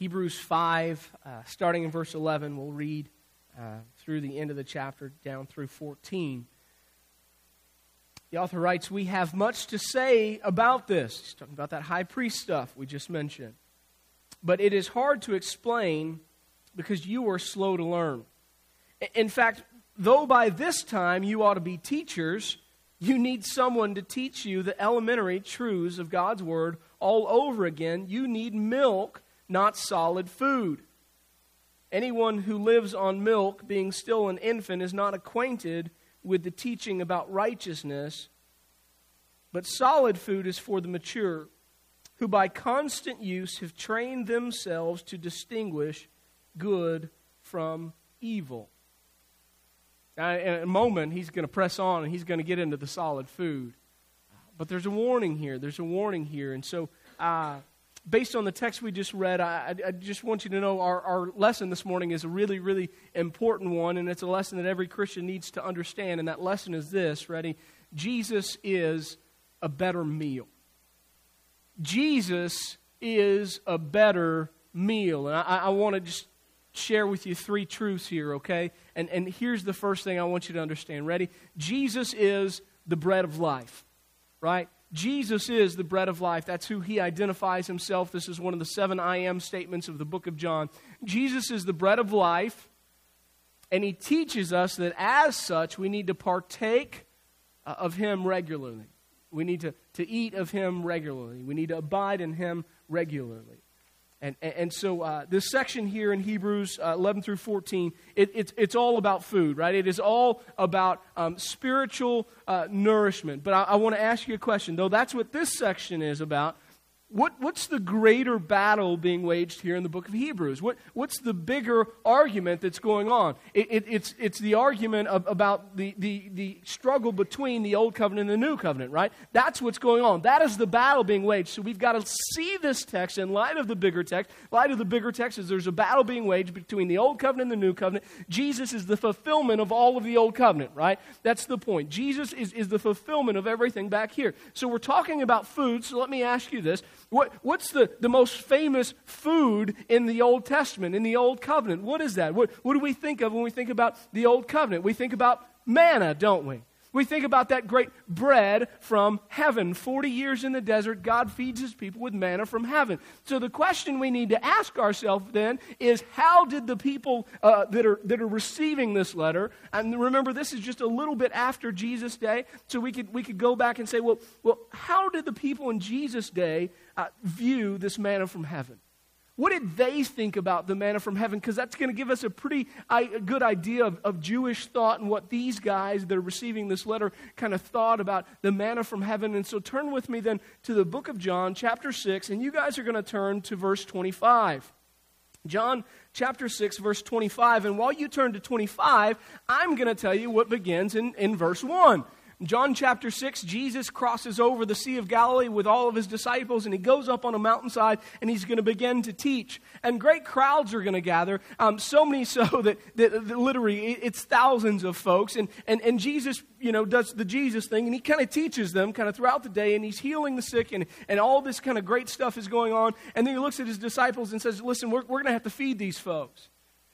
Hebrews 5, uh, starting in verse 11, we'll read uh, through the end of the chapter down through 14. The author writes, We have much to say about this. He's talking about that high priest stuff we just mentioned. But it is hard to explain because you are slow to learn. In fact, though by this time you ought to be teachers, you need someone to teach you the elementary truths of God's Word all over again. You need milk, not solid food. Anyone who lives on milk, being still an infant, is not acquainted with the teaching about righteousness, but solid food is for the mature, who by constant use have trained themselves to distinguish good from evil. Now, in a moment, he's going to press on and he's going to get into the solid food. But there's a warning here. There's a warning here. And so, uh, based on the text we just read, I, I, just want you to know our, our lesson this morning is a really, really important one, and it's a lesson that every Christian needs to understand. And that lesson is this ready? Jesus is a better meal. Jesus is a better meal. And I, I want to just share with you three truths here, okay? And, and here's the first thing I want you to understand. Ready? Jesus is the bread of life, right? Jesus is the bread of life. That's who he identifies himself. This is one of the seven I am statements of the book of John. Jesus is the bread of life, and he teaches us that as such, we need to partake uh, of him regularly. We need to, to eat of him regularly. We need to abide in him regularly. And, and, so uh, this section here in Hebrews uh, 11 through 14, it, it's, it's all about food, right? It is all about um, spiritual uh, nourishment. But I, I want to ask you a question, though that's what this section is about. What, what's the greater battle being waged here in the book of Hebrews? What, what's the bigger argument that's going on? It, it, it's, it's the argument of, about the, the, the struggle between the old covenant and the new covenant, right? That's what's going on. That is the battle being waged. So we've got to see this text in light of the bigger text. light of the bigger text is there's a battle being waged between the old covenant and the new covenant. Jesus is the fulfillment of all of the old covenant, right? That's the point. Jesus is, is the fulfillment of everything back here. So we're talking about food, so let me ask you this. What, what's the, the most famous food in the Old Testament, in the Old Covenant? What is that? What, what do we think of when we think about the Old Covenant? We think about manna, don't we? We think about that great bread from heaven. 40 years in the desert, God feeds his people with manna from heaven. So the question we need to ask ourselves then is how did the people uh, that, are, that are receiving this letter, and remember this is just a little bit after Jesus' day, so we could, we could go back and say, well, well, how did the people in Jesus' day uh, view this manna from heaven? What did they think about the manna from heaven? Because that's going to give us a pretty I, a good idea of, of Jewish thought and what these guys that are receiving this letter kind of thought about the manna from heaven. And so turn with me then to the book of John, chapter 6, and you guys are going to turn to verse 25. John chapter 6, verse 25. And while you turn to 25, I'm going to tell you what begins in, in verse 1. John chapter 6, Jesus crosses over the Sea of Galilee with all of his disciples, and he goes up on a mountainside and he's going to begin to teach. And great crowds are going to gather, um, so many so that, that, that, literally it's thousands of folks. And, and, and Jesus, you know, does the Jesus thing, and he kind of teaches them kind of throughout the day, and he's healing the sick, and, and all this kind of great stuff is going on. And then he looks at his disciples and says, Listen, we're, we're going to have to feed these folks.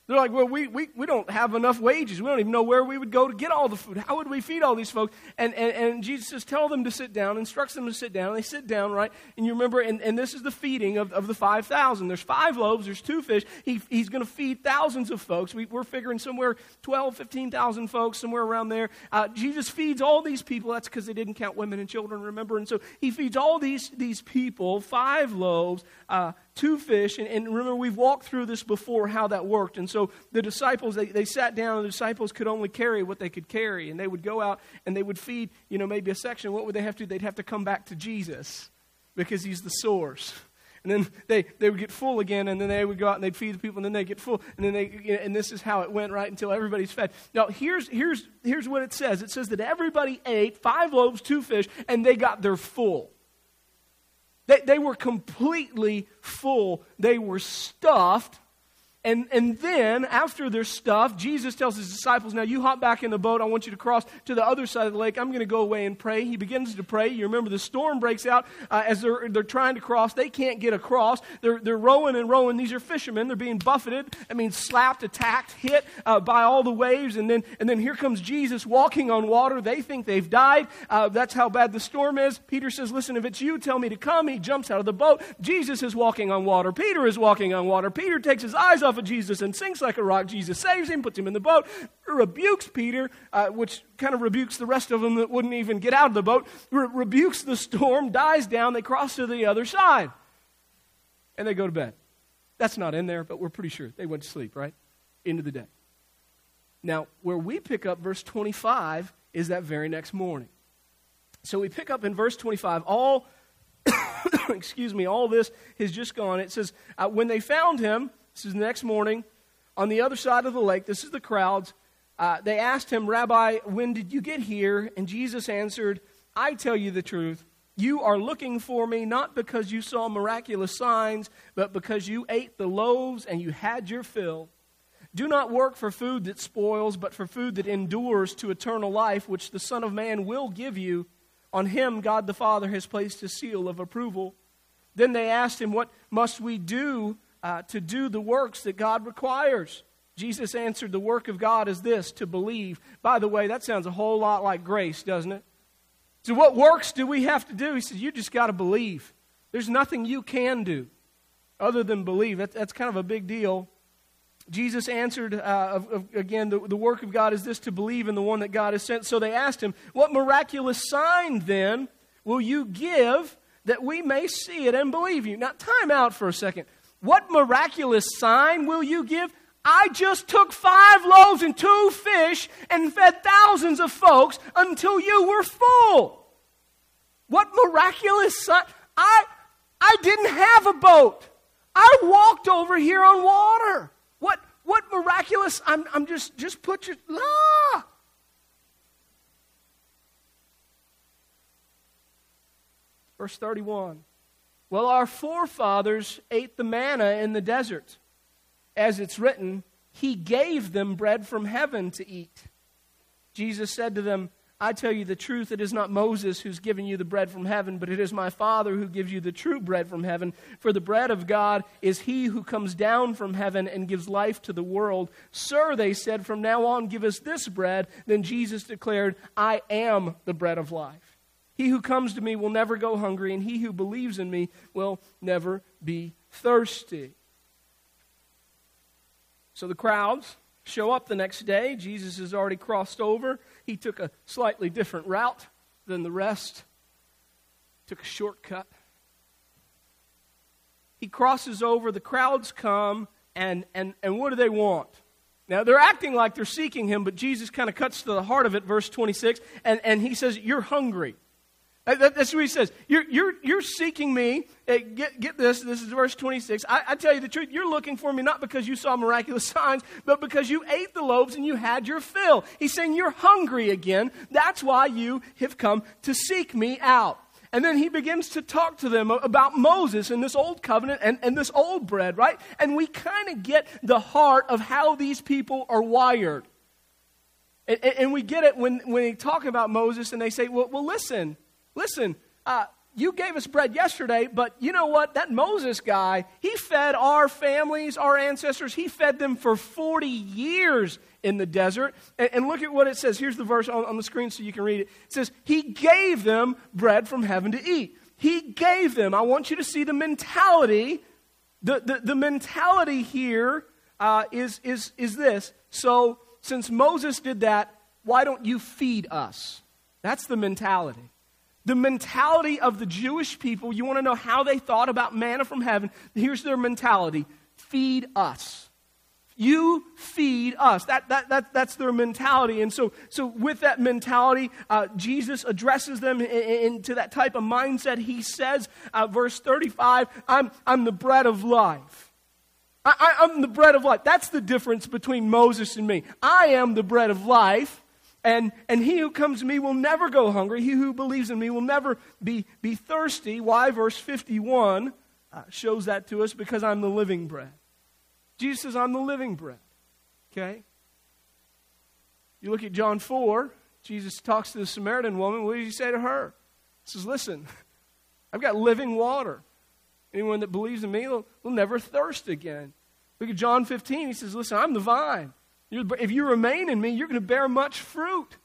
They're like, well, we, we, we don't have enough wages. We don't even know where we would go to get all the food. How would we feed all these folks? And, and, and Jesus says, tell them to sit down, instructs them to sit down. And they sit down, right? And you remember, and, and this is the feeding of, of the 5,000. There's five loaves, there's two fish. He, he's going to feed thousands of folks. We, are figuring somewhere 12, 15,000 folks, somewhere around there. Uh, Jesus feeds all these people. That's because they didn't count women and children, remember? And so he feeds all these, these people, five loaves, uh, two fish. And, and, remember, we've walked through this before, how that worked. And so the disciples, they, they sat down, the disciples could only carry what they could carry. And they would go out and they would feed, you know, maybe a section. What would they have to do? They'd have to come back to Jesus because he's the source. And then they, they would get full again, and then they would go out and they'd feed the people, and then they get full, and then they you know, and this is how it went right until everybody's fed. Now here's here's here's what it says. It says that everybody ate five loaves, two fish, and they got their full. They, they were completely full. They were stuffed. And, and then, after their stuff, Jesus tells his disciples, Now you hop back in the boat. I want you to cross to the other side of the lake. I'm going to go away and pray. He begins to pray. You remember the storm breaks out uh, as they're, they're trying to cross. They can't get across. They're, they're rowing and rowing. These are fishermen. They're being buffeted. I mean, slapped, attacked, hit uh, by all the waves. And then, and then here comes Jesus walking on water. They think they've died. Uh, that's how bad the storm is. Peter says, Listen, if it's you, tell me to come. He jumps out of the boat. Jesus is walking on water. Peter is walking on water. Peter takes his eyes off of Jesus and sinks like a rock. Jesus saves him, puts him in the boat, rebukes Peter, uh, which kind of rebukes the rest of them that wouldn't even get out of the boat, re- rebukes the storm, dies down. They cross to the other side. And they go to bed. That's not in there, but we're pretty sure they went to sleep, right? Into the day. Now, where we pick up verse 25 is that very next morning. So we pick up in verse 25, all, excuse me, all this has just gone. It says, uh, when they found him, this is the next morning. On the other side of the lake, this is the crowds. Uh, they asked him, Rabbi, when did you get here? And Jesus answered, I tell you the truth. You are looking for me not because you saw miraculous signs, but because you ate the loaves and you had your fill. Do not work for food that spoils, but for food that endures to eternal life, which the Son of Man will give you. On him, God the Father has placed a seal of approval. Then they asked him, What must we do uh, to do the works that God requires. Jesus answered, The work of God is this, to believe. By the way, that sounds a whole lot like grace, doesn't it? So, what works do we have to do? He said, You just got to believe. There's nothing you can do other than believe. That, that's kind of a big deal. Jesus answered uh, of, of, again, the, the work of God is this to believe in the one that God has sent. So they asked him, What miraculous sign then will you give that we may see it and believe you? Now, time out for a second. What miraculous sign will you give? I just took five loaves and two fish and fed thousands of folks until you were full. What miraculous sign? I, I didn't have a boat. I walked over here on water. What, what miraculous? I'm, I'm just, just put your, ah. Verse 31. Well, our forefathers ate the manna in the desert. As it's written, He gave them bread from heaven to eat. Jesus said to them, I tell you the truth, it is not Moses who's given you the bread from heaven, but it is my Father who gives you the true bread from heaven. For the bread of God is he who comes down from heaven and gives life to the world. Sir, they said, from now on give us this bread. Then Jesus declared, I am the bread of life. He who comes to me will never go hungry, and he who believes in me will never be thirsty. So the crowds show up the next day. Jesus has already crossed over. He took a slightly different route than the rest, took a shortcut. He crosses over, the crowds come, and, and, and what do they want? Now, they're acting like they're seeking him, but Jesus kind of cuts to the heart of it, verse 26, and, and he says, You're hungry. Uh, that's what he says. You're, you're, you're seeking me. Uh, get, get this. This is verse 26. I, I tell you the truth. You're looking for me not because you saw miraculous signs, but because you ate the loaves and you had your fill. He's saying you're hungry again. That's why you have come to seek me out. And then he begins to talk to them about Moses and this old covenant and, and this old bread, right? And we kind of get the heart of how these people are wired. And, and, we get it when, when they talk about Moses and they say, well, well listen, listen, uh, you gave us bread yesterday, but you know what? That Moses guy, he fed our families, our ancestors, he fed them for 40 years in the desert. And, and look at what it says. Here's the verse on, on the screen so you can read it. It says, He gave them bread from heaven to eat. He gave them. I want you to see the mentality. The, the, the mentality here uh, is is, is this. So, since Moses did that, why don't you feed us? That's the mentality. The mentality of the Jewish people, you want to know how they thought about manna from heaven? Here's their mentality feed us. You feed us. That, that, that, that's their mentality. And so, so with that mentality, uh, Jesus addresses them into that type of mindset. He says, uh, verse 35, I'm, I'm the bread of life. I, I'm the bread of life. That's the difference between Moses and me. I am the bread of life. And, and he who comes to me will never go hungry. He who believes in me will never be, be thirsty. Why? Verse 51 uh, shows that to us because I'm the living bread. Jesus says, I'm the living bread. Okay? You look at John 4, Jesus talks to the Samaritan woman. What does he say to her? He says, Listen, I've got living water. Anyone that believes in me will, will never thirst again. Look at John 15. He says, Listen, I'm the vine. If you remain in me, you're going to bear much fruit.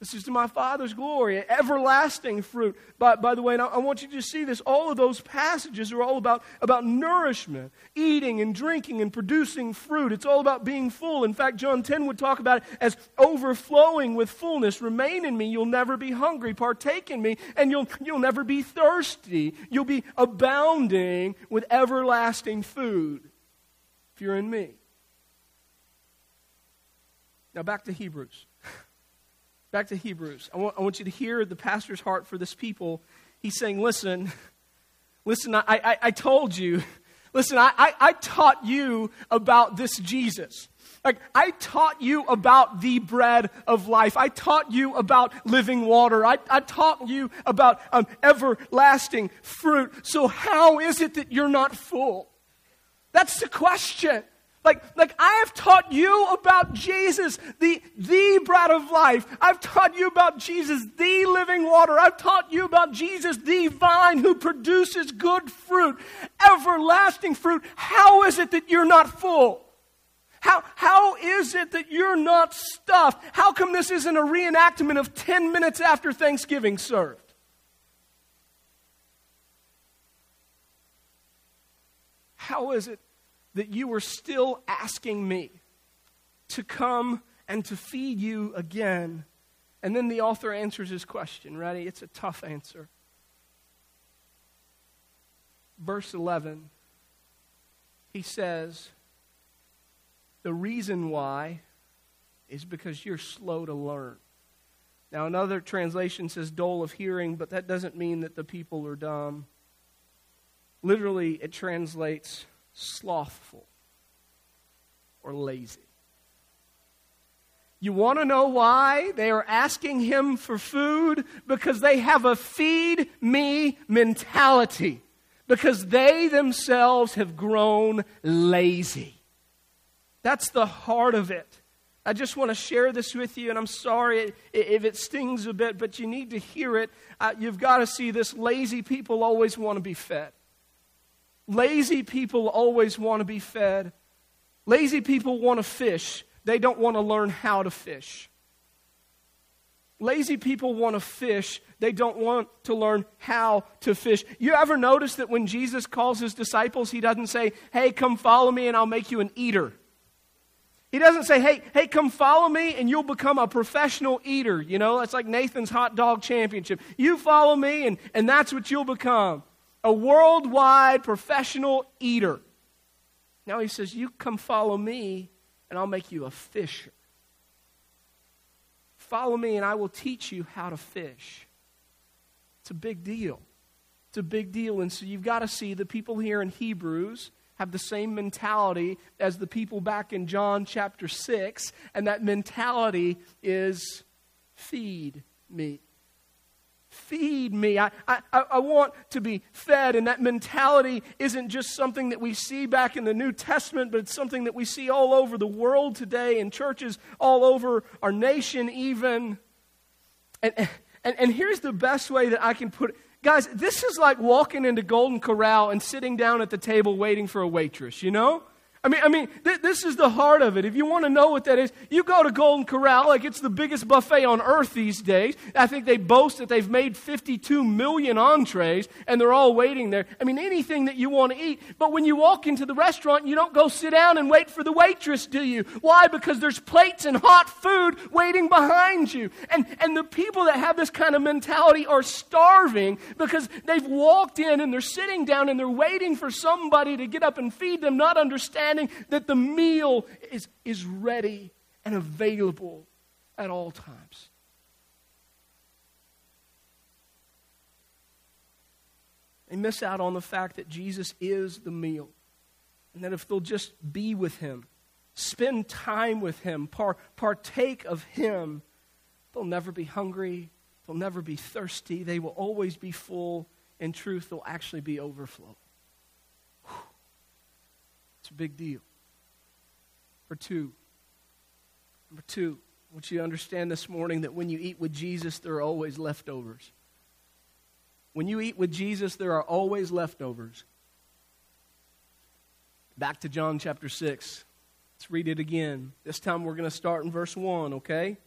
This is to my Father's glory, everlasting fruit. By, by the way, I want you to see this. All of those passages are all about, about nourishment, eating and drinking and producing fruit. It's all about being full. In fact, John 10 would talk about it as overflowing with fullness. Remain in me, you'll never be hungry. Partake in me, and you'll, you'll never be thirsty. You'll be abounding with everlasting food if you're in me. Now, back to Hebrews. Back to Hebrews. I want, I want you to hear the pastor's heart for this people. He's saying, Listen, listen, I, I, I told you, listen, I, I, I taught you about this Jesus. Like, I taught you about the bread of life. I taught you about living water. I, I taught you about um, everlasting fruit. So, how is it that you're not full? That's the question. Like, like I have taught you about Jesus, the, the bread of life. I've taught you about Jesus, the living water. I've taught you about Jesus, the vine who produces good fruit, everlasting fruit. How is it that you're not full? How, how is it that you're not stuffed? How come this isn't a reenactment of 10 minutes after Thanksgiving served? How is it that you were still asking me to come and to feed you again. And then the author answers his question. Ready? It's a tough answer. Verse 11, he says, The reason why is because you're slow to learn. Now, another translation says dull of hearing, but that doesn't mean that the people are dumb. Literally, it translates slothful or lazy. You want to know why they are asking him for food? Because they have a feed me mentality. Because they themselves have grown lazy. That's the heart of it. I just want to share this with you, and I'm sorry if it stings a bit, but you need to hear it. Uh, you've got to see this. Lazy people always want to be fed. Lazy people always want to be fed. Lazy people want to fish, they don't want to learn how to fish. Lazy people want to fish, they don't want to learn how to fish. You ever notice that when Jesus calls his disciples, he doesn't say, Hey, come follow me and I'll make you an eater. He doesn't say, hey, hey, come follow me and you'll become a professional eater. You know, it's like Nathan's hot dog championship. You follow me and, and that's what you'll become a worldwide professional eater. Now he says, You come follow me, and I'll make you a fisher. Follow me, and I will teach you how to fish. It's a big deal. It's a big deal. And so you've got to see the people here in Hebrews have the same mentality as the people back in John chapter 6, and that mentality is feed me feed me. I, I, I want to be fed. And that mentality isn't just something that we see back in the New Testament, but it's something that we see all over the world today in churches all over our nation, even. And, and, and here's the best way that I can put it. Guys, this is like walking into Golden Corral and sitting down at the table waiting for a waitress, you know? I mean, I mean, th- this is the heart of it. If you want to know what that is, you go to Golden Corral, like it's the biggest buffet on earth these days. I think they boast that they've made 52 million entrees, and they're all waiting there. I mean, anything that you want to eat. But when you walk into the restaurant, you don't go sit down and wait for the waitress, do you? Why? Because there's plates and hot food waiting behind you. And, and the people that have this kind of mentality are starving because they've walked in and they're sitting down and they're waiting for somebody to get up and feed them, not understanding understanding that the meal is, is ready and available at all times. They miss out on the fact that Jesus is the meal. And that if they'll just be with him, spend time with him, par- partake of him, they'll never be hungry, they'll never be thirsty, they will always be full. In truth, they'll actually be overflow. It's a big deal. Number two. Number two, I want you to understand this morning that when you eat with Jesus, there are always leftovers. When you eat with Jesus, there are always leftovers. Back to John chapter 6. Let's read it again. This time we're going to start in verse 1, okay?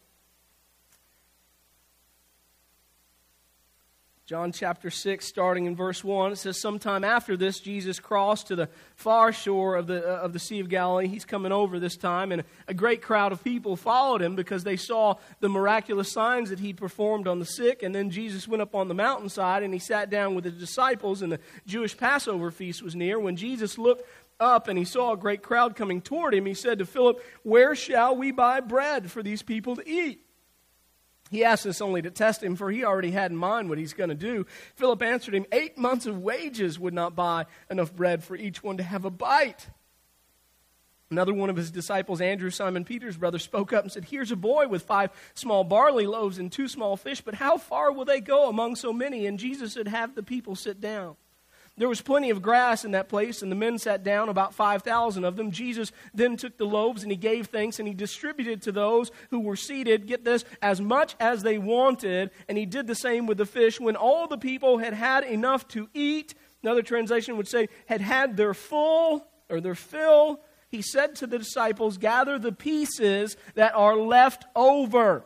John chapter 6, starting in verse 1, it says, Sometime after this, Jesus crossed to the far shore of the, uh, of the Sea of Galilee. He's coming over this time, and a great crowd of people followed him because they saw the miraculous signs that he performed on the sick. And then Jesus went up on the mountainside and he sat down with his disciples, and the Jewish Passover feast was near. When Jesus looked up and he saw a great crowd coming toward him, he said to Philip, Where shall we buy bread for these people to eat? He asked this only to test him, for he already had in mind what he's going to do. Philip answered him, Eight months of wages would not buy enough bread for each one to have a bite. Another one of his disciples, Andrew, Simon Peter's brother, spoke up and said, Here's a boy with five small barley loaves and two small fish, but how far will they go among so many? And Jesus said, Have the people sit down. There was plenty of grass in that place, and the men sat down, about 5,000 of them. Jesus then took the loaves and he gave thanks and he distributed to those who were seated, get this, as much as they wanted. And he did the same with the fish. When all the people had had enough to eat, another translation would say, had had their full or their fill, he said to the disciples, Gather the pieces that are left over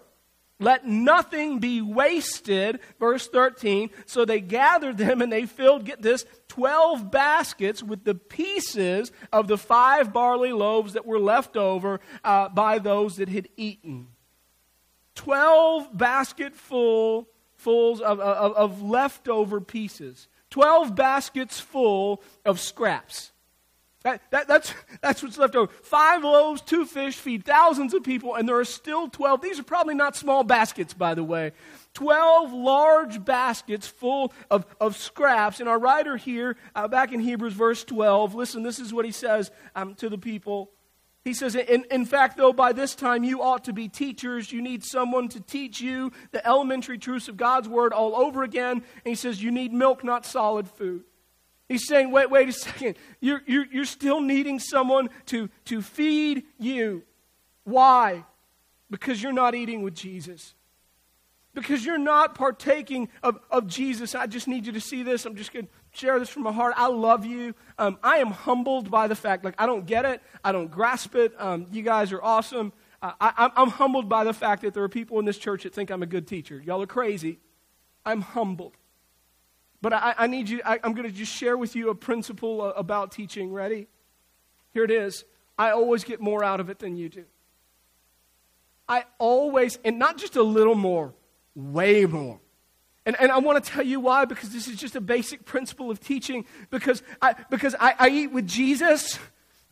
let nothing be wasted. Verse 13. So they gathered them and they filled, get this, 12 baskets with the pieces of the five barley loaves that were left over uh, by those that had eaten. 12 basketful fulls of, of, of leftover pieces. 12 baskets full of scraps. That, that, that's, that's what's left over. Five loaves, two fish, feed thousands of people, and there are still 12. These are probably not small baskets, by the way. 12 large baskets full of, of scraps. And our writer here, uh, back in Hebrews verse 12, listen, this is what he says um, to the people. He says, in, in fact, though, by this time you ought to be teachers. You need someone to teach you the elementary truths of God's word all over again. And he says, you need milk, not solid food. He's saying, wait, wait a second. You're, you're, you're still needing someone to, to feed you. Why? Because you're not eating with Jesus. Because you're not partaking of, of Jesus. I just need you to see this. I'm just going to share this from my heart. I love you. Um, I am humbled by the fact, like, I don't get it. I don't grasp it. Um, you guys are awesome. Uh, I, I'm humbled by the fact that there are people in this church that think I'm a good teacher. Y'all are crazy. I'm humbled. But I, I need you, I, I'm going to just share with you a principle uh, about teaching. Ready? Here it is. I always get more out of it than you do. I always, and not just a little more, way more. And, and I want to tell you why, because this is just a basic principle of teaching. Because I, because I, I eat with Jesus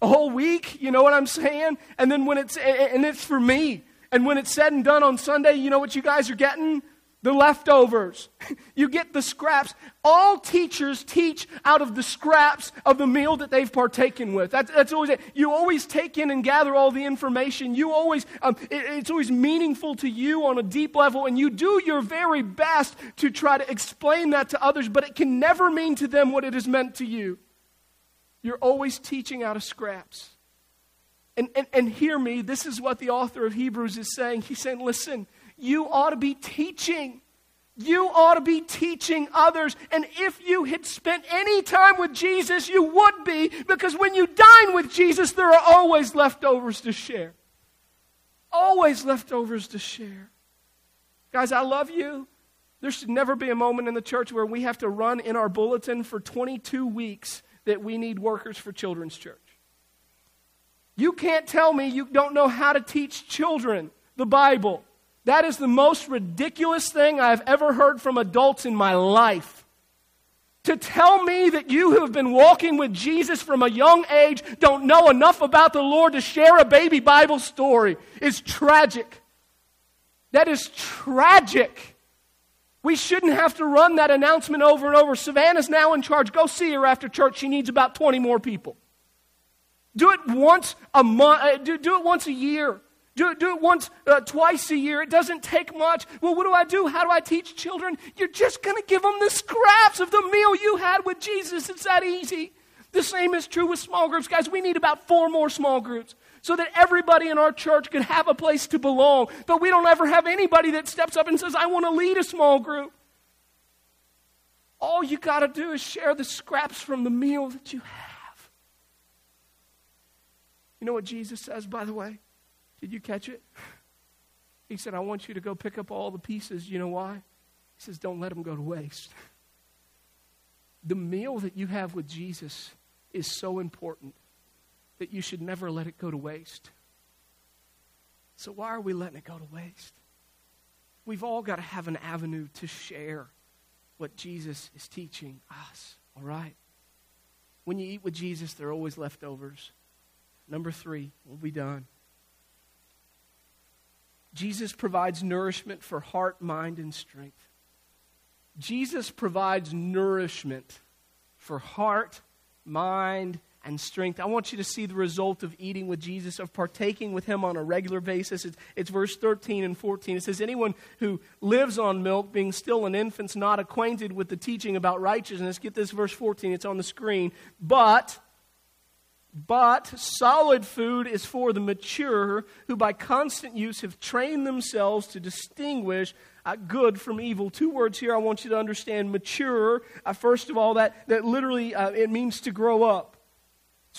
a whole week, you know what I'm saying? And then when it's, and it's for me. And when it's said and done on Sunday, you know what you guys are getting? The leftovers. You get the scraps. All teachers teach out of the scraps of the meal that they've partaken with. That's, that's always it. You always take in and gather all the information. You always, um, it, it's always meaningful to you on a deep level, and you do your very best to try to explain that to others, but it can never mean to them what it is meant to you. You're always teaching out of scraps. And, and, and hear me, this is what the author of Hebrews is saying. He's saying, listen, you ought to be teaching. You ought to be teaching others. And if you had spent any time with Jesus, you would be, because when you dine with Jesus, there are always leftovers to share. Always leftovers to share. Guys, I love you. There should never be a moment in the church where we have to run in our bulletin for 22 weeks that we need workers for children's church. You can't tell me you don't know how to teach children the Bible. That is the most ridiculous thing I've ever heard from adults in my life. To tell me that you who have been walking with Jesus from a young age don't know enough about the Lord to share a baby Bible story is tragic. That is tragic. We shouldn't have to run that announcement over and over. Savannah's now in charge. Go see her after church. She needs about 20 more people. Do it once a month, uh, do, do it once a year. Do, do it once, uh, twice a year. It doesn't take much. Well, what do I do? How do I teach children? You're just going to give them the scraps of the meal you had with Jesus. It's that easy. The same is true with small groups. Guys, we need about four more small groups so that everybody in our church can have a place to belong. But we don't ever have anybody that steps up and says, I want to lead a small group. All you got to do is share the scraps from the meal that you have. You know what Jesus says, by the way? Did you catch it? He said, I want you to go pick up all the pieces. You know why? He says, Don't let them go to waste. The meal that you have with Jesus is so important that you should never let it go to waste. So, why are we letting it go to waste? We've all got to have an avenue to share what Jesus is teaching us, all right? When you eat with Jesus, there are always leftovers. Number three, we'll be done. Jesus provides nourishment for heart, mind, and strength. Jesus provides nourishment for heart, mind, and strength. I want you to see the result of eating with Jesus, of partaking with Him on a regular basis. It's, it's, verse 13 and 14. It says, Anyone who lives on milk, being still an infant, not acquainted with the teaching about righteousness. Get this verse 14, it's on the screen. But, but solid food is for the mature, who by constant use have trained themselves to distinguish uh, good from evil. Two words here I want you to understand mature. Uh, first of all, that, that literally uh, it means to grow up.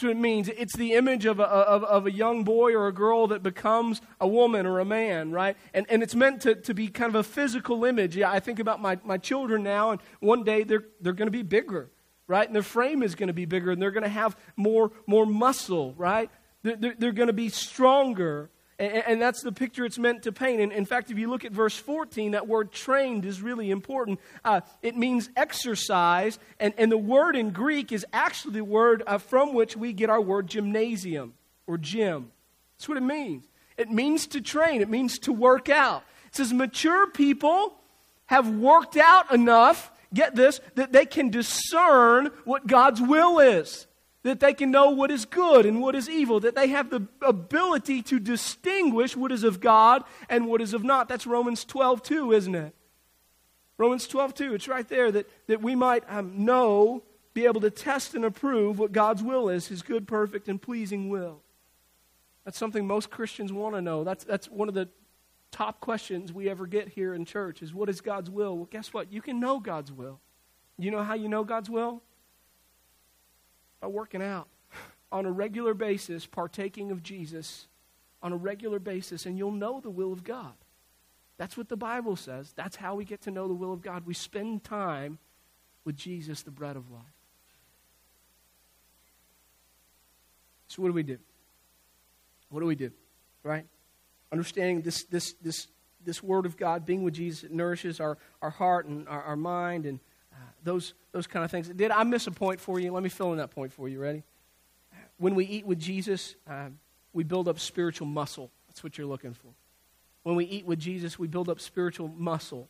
What it means. It's the image of a, of, of, a young boy or a girl that becomes a woman or a man, right? And, and it's meant to, to be kind of a physical image. Yeah, I think about my, my children now, and one day they're, they're going to be bigger, right? And their frame is going to be bigger, and they're going to have more, more muscle, right? They're, they're, they're going to be stronger. And, and, that's the picture it's meant to paint. And in fact, if you look at verse 14, that word trained is really important. Uh, it means exercise, and, and the word in Greek is actually the word uh, from which we get our word gymnasium or gym. That's what it means. It means to train, it means to work out. It says mature people have worked out enough, get this, that they can discern what God's will is that they can know what is good and what is evil, that they have the ability to distinguish what is of God and what is of not. That's Romans 12, 2, isn't it? Romans 12, 2, it's right there that, that we might um, know, be able to test and approve what God's will is, his good, perfect, and pleasing will. That's something most Christians want to know. That's, that's one of the top questions we ever get here in church is what is God's will? Well, guess what? You can know God's will. You know how you know God's will? by working out on a regular basis, partaking of Jesus on a regular basis, and you'll know the will of God. That's what the Bible says. That's how we get to know the will of God. We spend time with Jesus, the bread of life. So, what do we do? What do we do? Right? Understanding this, this, this, this word of God, being with Jesus, nourishes our, our heart and our, our mind and those, those kind of things. Did I miss a point for you? Let me fill in that point for you. Ready? When we eat with Jesus, uh, we build up spiritual muscle. That's what you're looking for. When we eat with Jesus, we build up spiritual muscle.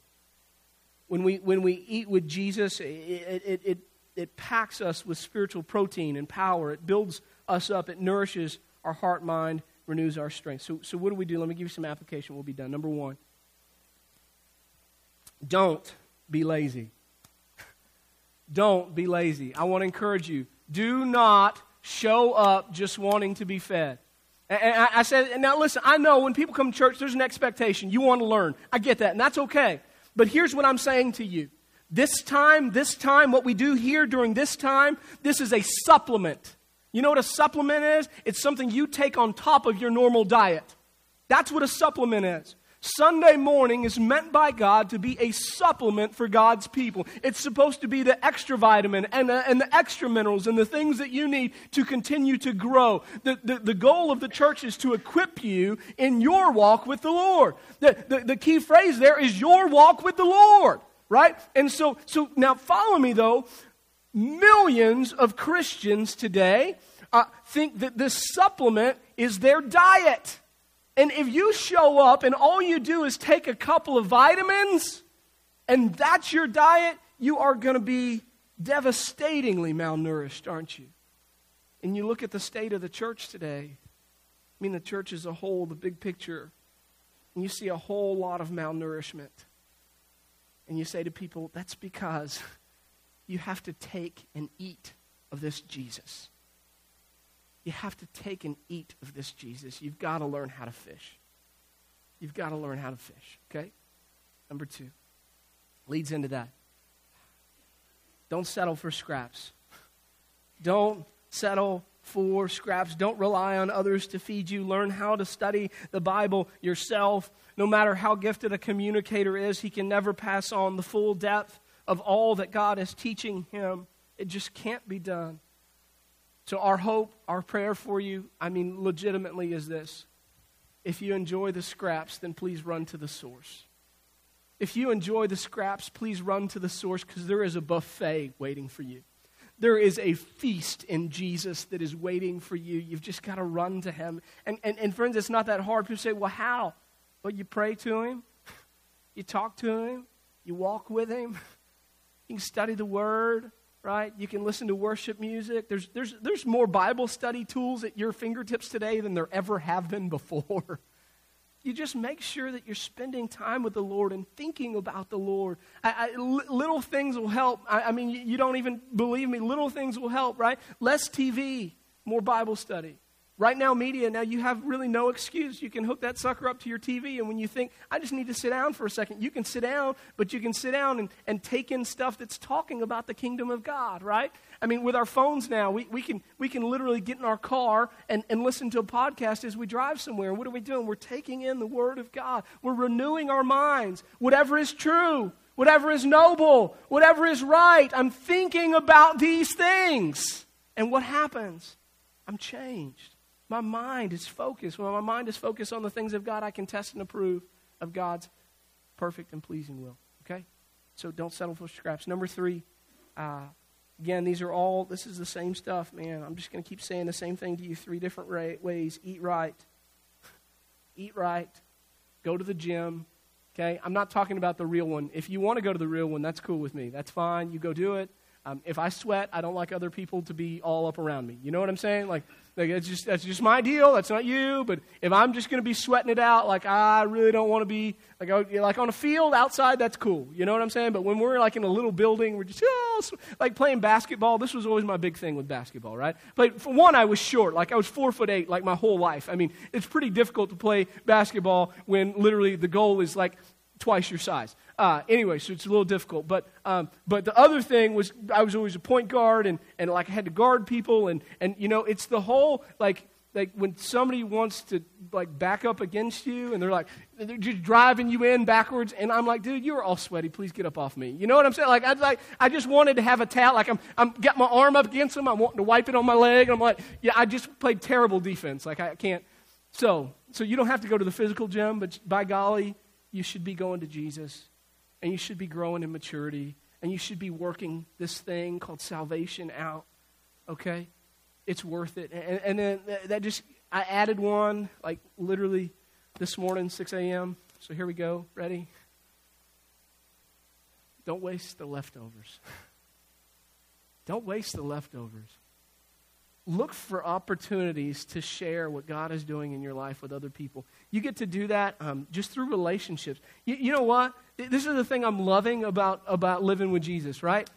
When we, when we eat with Jesus, it, it, it, it packs us with spiritual protein and power. It builds us up. It nourishes our heart, mind, renews our strength. So, so what do we do? Let me give you some application. We'll be done. Number one, don't be lazy. Don't be lazy. I want to encourage you. Do not show up just wanting to be fed. And I said, now listen, I know when people come to church, there's an expectation. You want to learn. I get that, and that's okay. But here's what I'm saying to you. This time, this time, what we do here during this time, this is a supplement. You know what a supplement is? It's something you take on top of your normal diet. That's what a supplement is. Sunday morning is meant by God to be a supplement for God's people. It's supposed to be the extra vitamin and the, and the extra minerals and the things that you need to continue to grow. The, the, the goal of the church is to equip you in your walk with the Lord. The, the, the key phrase there is your walk with the Lord, right? And so, so now follow me though. Millions of Christians today uh, think that this supplement is their diet. And if you show up and all you do is take a couple of vitamins and that's your diet, you are going to be devastatingly malnourished, aren't you? And you look at the state of the church today. I mean, the church as a whole, the big picture, and you see a whole lot of malnourishment. And you say to people, that's because you have to take and eat of this Jesus. You have to take and eat of this Jesus. You've got to learn how to fish. You've got to learn how to fish, okay? Number two leads into that. Don't settle for scraps. Don't settle for scraps. Don't rely on others to feed you. Learn how to study the Bible yourself. No matter how gifted a communicator is, he can never pass on the full depth of all that God is teaching him. It just can't be done. So, our hope, our prayer for you, I mean, legitimately, is this. If you enjoy the scraps, then please run to the source. If you enjoy the scraps, please run to the source because there is a buffet waiting for you. There is a feast in Jesus that is waiting for you. You've just got to run to him. And, and, and friends, it's not that hard. People say, well, how? Well, you pray to him, you talk to him, you walk with him, you can study the word, right? You can listen to worship music. There's, there's, there's more Bible study tools at your fingertips today than there ever have been before. you just make sure that you're spending time with the Lord and thinking about the Lord. I, I, little things will help. I, I mean, you, you don't even believe me. Little things will help, right? Less TV, more Bible study. RightNow Media, now you have really no excuse. You can hook that sucker up to your TV, and when you think, I just need to sit down for a second, you can sit down, but you can sit down and, and take in stuff that's talking about the kingdom of God, right? I mean, with our phones now, we, we, can, we can literally get in our car and, and listen to a podcast as we drive somewhere. And what are we doing? We're taking in the Word of God, we're renewing our minds. Whatever is true, whatever is noble, whatever is right, I'm thinking about these things. And what happens? I'm changed. My mind is focused. When my mind is focused on the things of God, I can test and approve of God's perfect and pleasing will. Okay? So don't settle for scraps. Number three, uh, again, these are all, this is the same stuff, man. I'm just going to keep saying the same thing to you three different ra- ways. Eat right. Eat right. Go to the gym. Okay? I'm not talking about the real one. If you want to go to the real one, that's cool with me. That's fine. You go do it. Um, if I sweat, I don't like other people to be all up around me. You know what I'm saying? Like, like that's just that's just my deal. That's not you. But if I'm just going to be sweating it out, like I really don't want to be like like on a field outside, that's cool. You know what I'm saying? But when we're like in a little building, we're just oh, like playing basketball. This was always my big thing with basketball, right? But for one, I was short. Like I was four foot eight, like my whole life. I mean, it's pretty difficult to play basketball when literally the goal is like twice your size. Uh, anyway, so it's a little difficult. But, um, but the other thing was I was always a point guard and, and like I had to guard people. And, and, you know, it's the whole, like, like when somebody wants to like back up against you and they're like they're just driving you in backwards and i'm like dude you're all sweaty. Please get up off me. You know what i'm saying? Like i like i just wanted to have a towel like i'm i'm got my arm up against them. I'm wanting to wipe it on my leg. And i'm like yeah i just played terrible defense. Like i can't. So so you don't have to go to the physical gym but by golly you should be going to jesus and you should be growing in maturity, and you should be working this thing called salvation out, okay? It's worth it. And, and then uh, that just, I added one, like literally this morning, 6 a.m. So here we go. Ready? Don't waste the leftovers. Don't waste the leftovers look for opportunities to share what God is doing in your life with other people. You get to do that um, just through relationships. You, you know what? This is the thing I'm loving about, about living with Jesus, right?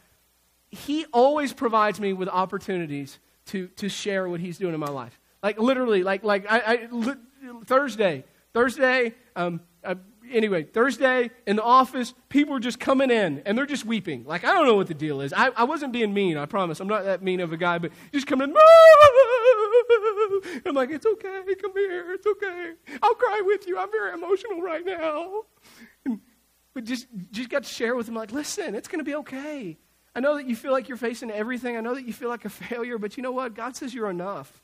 He always provides me with opportunities to, to share what he's doing in my life. Like literally, like, like I, I li- Thursday, Thursday, um, I, anyway, Thursday in the office, people are just coming in and they're just weeping. Like, I don't know what the deal is. I, I wasn't being mean, I promise. I'm not that mean of a guy, but just coming in. I'm like, it's okay. Come here. It's okay. I'll cry with you. I'm very emotional right now. And, but just, just got to share with them, like, listen, it's going to be okay. I know that you feel like you're facing everything. I know that you feel like a failure, but you know what? God says you're enough.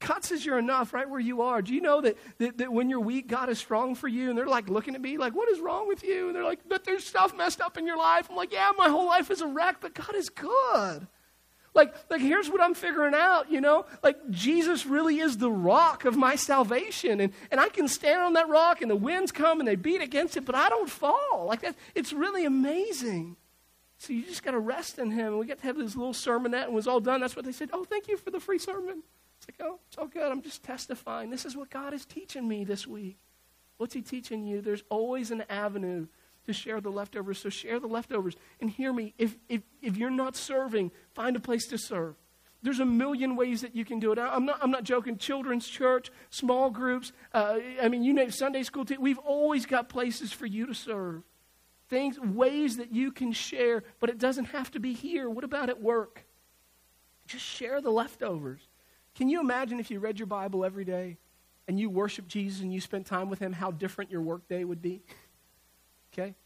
God says you're enough right where you are. Do you know that, that, that, when you're weak, God is strong for you? And they're like looking at me like, what is wrong with you? And they're like, but there's stuff messed up in your life. I'm like, yeah, my whole life is a wreck, but God is good. Like, like here's what I'm figuring out, you know? Like, Jesus really is the rock of my salvation. And, and I can stand on that rock and the winds come and they beat against it, but I don't fall. Like that, it's really amazing. So you just got to rest in Him. And we got to have this little sermonette and was all done. That's what they said. Oh, thank you for the free sermon. It's like, oh, it's all good. I'm just testifying. This is what God is teaching me this week. What's He teaching you? There's always an avenue to share the leftovers. So share the leftovers. And hear me, if, if, if you're not serving, find a place to serve. There's a million ways that you can do it. I'm not, I'm not joking. Children's church, small groups, uh, I mean, you name Sunday school. T- we've always got places for you to serve. Things, ways that you can share, but it doesn't have to be here. What about at work? Just share the leftovers. Can you imagine if you read your Bible every day and you worship Jesus and you spent time with him, how different your workday would be? Okay?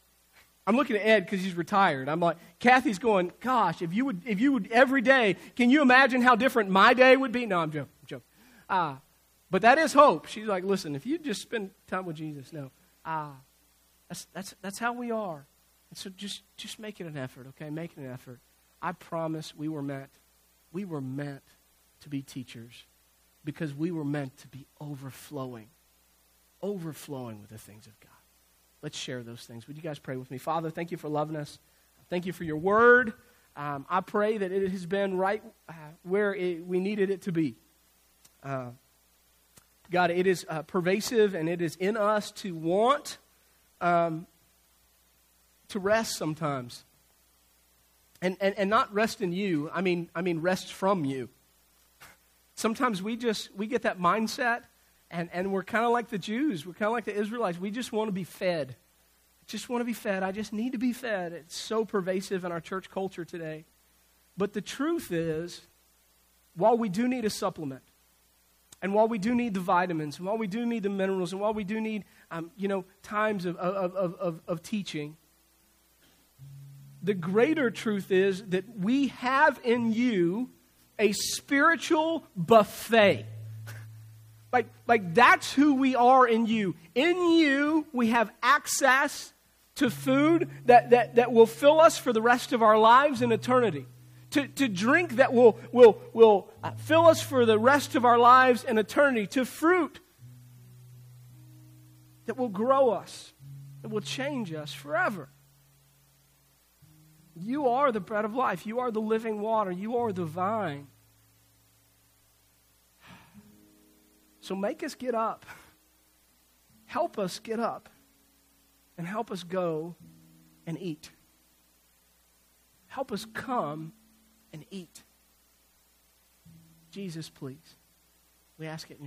I'm looking at Ed because he's retired. I'm like, Kathy's going, gosh, if you would, if you would every day, can you imagine how different my day would be? No, I'm joking. I'm joking. Uh, but that is hope. She's like, listen, if you just spend time with Jesus, no. Ah, uh, that's, that's, that's how we are. And so just, just make it an effort, okay? Make it an effort. I promise we were meant, we were meant to be teachers because we were meant to be overflowing, overflowing with the things of God. Let's share those things. Would you guys pray with me? Father, thank you for loving us. Thank you for your word. Um, I pray that it has been right uh, where it, we needed it to be. Uh, God, it is uh, pervasive and it is in us to want um, to rest sometimes. And, and, and not rest in you, I mean, I mean rest from you. Sometimes we just, we get that mindset and, and we're kind of like the Jews. We're kind of like the Israelites. We just want to be fed. Just want to be fed. I just need to be fed. It's so pervasive in our church culture today. But the truth is, while we do need a supplement, and while we do need the vitamins, and while we do need the minerals, and while we do need, um, you know, times of, of, of, of, of teaching, the greater truth is that we have in you a spiritual buffet. Like, like that's who we are in you. In you, we have access to food that, that, that will fill us for the rest of our lives in eternity. To, to drink that will, will, will fill us for the rest of our lives in eternity. To fruit that will grow us, that will change us forever. You are the bread of life. You are the living water. You are the vine. So make us get up. Help us get up. And help us go and eat. Help us come and eat. Jesus, please. We ask it in your